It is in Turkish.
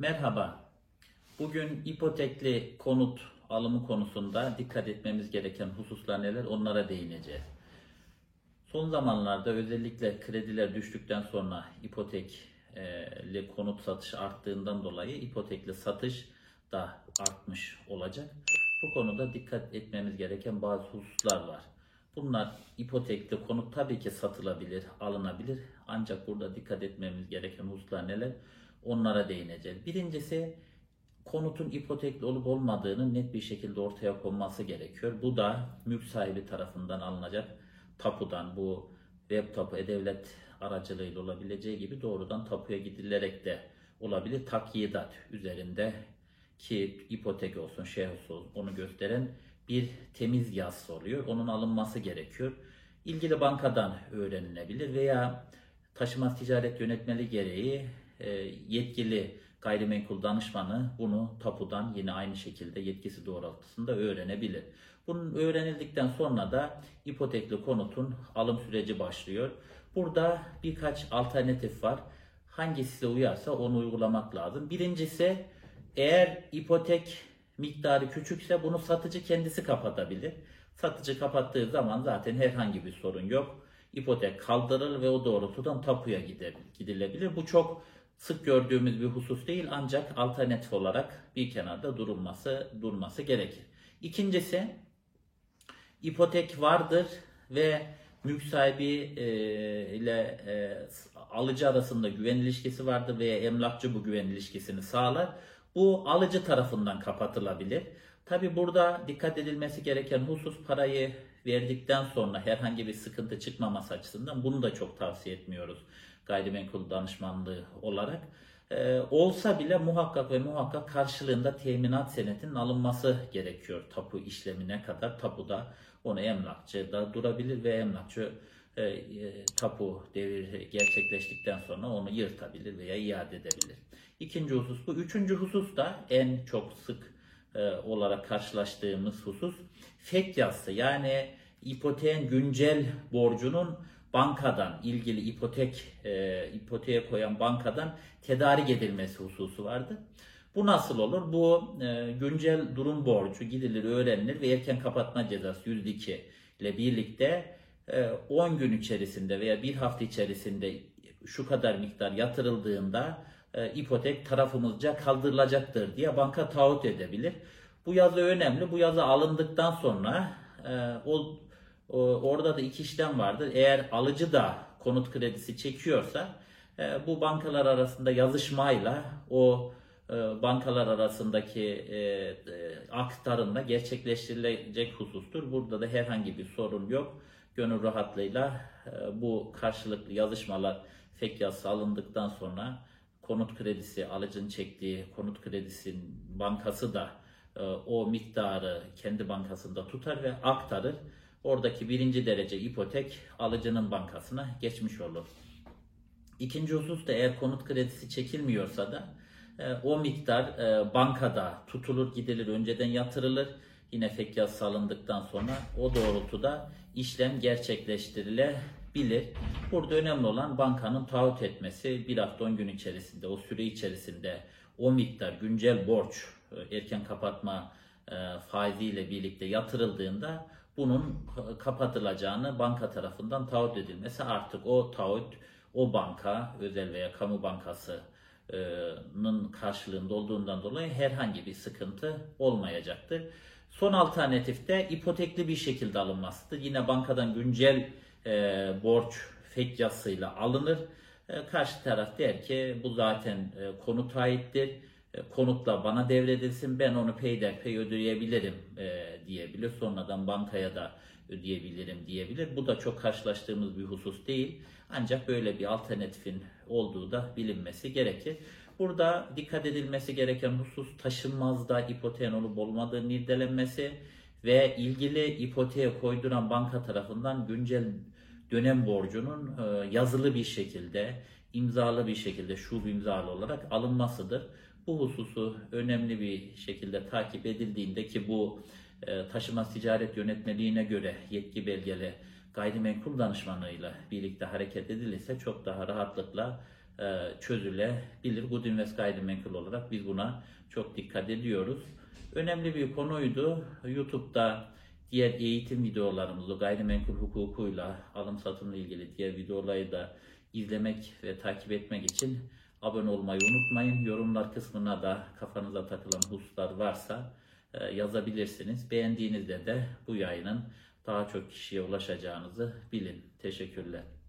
Merhaba. Bugün ipotekli konut alımı konusunda dikkat etmemiz gereken hususlar neler onlara değineceğiz. Son zamanlarda özellikle krediler düştükten sonra ipotekli konut satışı arttığından dolayı ipotekli satış da artmış olacak. Bu konuda dikkat etmemiz gereken bazı hususlar var. Bunlar ipotekli konut tabii ki satılabilir, alınabilir. Ancak burada dikkat etmemiz gereken hususlar neler? Onlara değineceğiz. Birincisi konutun ipotekli olup olmadığını net bir şekilde ortaya konması gerekiyor. Bu da mülk sahibi tarafından alınacak tapudan bu web tapu e-devlet aracılığıyla olabileceği gibi doğrudan tapuya gidilerek de olabilir. Takyidat üzerinde ki ipotek olsun, şehus olsun onu gösteren bir temiz yazısı oluyor. Onun alınması gerekiyor. İlgili bankadan öğrenilebilir veya taşıma ticaret yönetmeliği gereği yetkili gayrimenkul danışmanı bunu tapudan yine aynı şekilde yetkisi doğrultusunda öğrenebilir. Bunun öğrenildikten sonra da ipotekli konutun alım süreci başlıyor. Burada birkaç alternatif var. Hangisi size uyarsa onu uygulamak lazım. Birincisi eğer ipotek miktarı küçükse bunu satıcı kendisi kapatabilir. Satıcı kapattığı zaman zaten herhangi bir sorun yok. İpotek kaldırılır ve o doğrultudan tapuya gidilebilir. Bu çok sık gördüğümüz bir husus değil ancak alternatif olarak bir kenarda durulması durması gerekir. İkincisi ipotek vardır ve mülk sahibi e, ile e, alıcı arasında güven ilişkisi vardır veya emlakçı bu güven ilişkisini sağlar. Bu alıcı tarafından kapatılabilir. Tabi burada dikkat edilmesi gereken husus parayı verdikten sonra herhangi bir sıkıntı çıkmaması açısından bunu da çok tavsiye etmiyoruz gayrimenkul danışmanlığı olarak. Ee, olsa bile muhakkak ve muhakkak karşılığında teminat senetinin alınması gerekiyor tapu işlemine kadar. Tapuda onu emlakçı da durabilir ve emlakçı e, e, tapu devir gerçekleştikten sonra onu yırtabilir veya iade edebilir. İkinci husus bu. Üçüncü husus da en çok sık e, olarak karşılaştığımız husus FEK yazısı. Yani ipoteğin güncel borcunun bankadan ilgili ipotek e, ipoteğe koyan bankadan tedarik edilmesi hususu vardı. Bu nasıl olur? Bu e, güncel durum borcu gidilir, öğrenilir ve erken kapatma cezası %2 ile birlikte e, 10 gün içerisinde veya bir hafta içerisinde şu kadar miktar yatırıldığında e, ipotek tarafımızca kaldırılacaktır diye banka taahhüt edebilir. Bu yazı önemli. Bu yazı alındıktan sonra e, o, orada da iki işlem vardır. Eğer alıcı da konut kredisi çekiyorsa e, bu bankalar arasında yazışmayla o e, bankalar arasındaki e, aktarımla gerçekleştirilecek husustur. Burada da herhangi bir sorun yok. Gönül rahatlığıyla bu karşılıklı yazışmalar fek yazısı alındıktan sonra konut kredisi alıcının çektiği konut kredisinin bankası da o miktarı kendi bankasında tutar ve aktarır. Oradaki birinci derece ipotek alıcının bankasına geçmiş olur. İkinci husus da eğer konut kredisi çekilmiyorsa da e, o miktar e, bankada tutulur gidilir önceden yatırılır. Yine fek yazısı alındıktan sonra o doğrultuda işlem gerçekleştirilir bilir. Burada önemli olan bankanın taahhüt etmesi bir hafta 10 gün içerisinde o süre içerisinde o miktar güncel borç e, erken kapatma faiziyle birlikte yatırıldığında bunun kapatılacağını banka tarafından taahhüt edilmesi artık o taahhüt o banka özel veya kamu bankasının karşılığında olduğundan dolayı herhangi bir sıkıntı olmayacaktır. Son alternatif de ipotekli bir şekilde alınmasıdır. Yine bankadan güncel e, borç fek yazısıyla alınır. E, karşı taraf der ki bu zaten e, konut aittir. E, konutla bana devredilsin ben onu peyderpey ödeyebilirim e, diyebilir. Sonradan bankaya da ödeyebilirim diyebilir. Bu da çok karşılaştığımız bir husus değil. Ancak böyle bir alternatifin olduğu da bilinmesi gerekir. Burada dikkat edilmesi gereken husus taşınmazda ipoteğin olup olmadığının irdelenmesi ve ilgili ipoteğe koyduran banka tarafından güncel dönem borcunun e, yazılı bir şekilde, imzalı bir şekilde, şub imzalı olarak alınmasıdır. Bu hususu önemli bir şekilde takip edildiğinde ki bu e, taşıma ticaret yönetmeliğine göre yetki belgeli gayrimenkul danışmanıyla birlikte hareket edilirse çok daha rahatlıkla e, çözülebilir. Good Invest Gayrimenkul olarak biz buna çok dikkat ediyoruz. Önemli bir konuydu. YouTube'da diğer eğitim videolarımızı gayrimenkul hukukuyla alım satımla ilgili diğer videoları da izlemek ve takip etmek için abone olmayı unutmayın. Yorumlar kısmına da kafanıza takılan hususlar varsa e, yazabilirsiniz. Beğendiğinizde de bu yayının daha çok kişiye ulaşacağınızı bilin. Teşekkürler.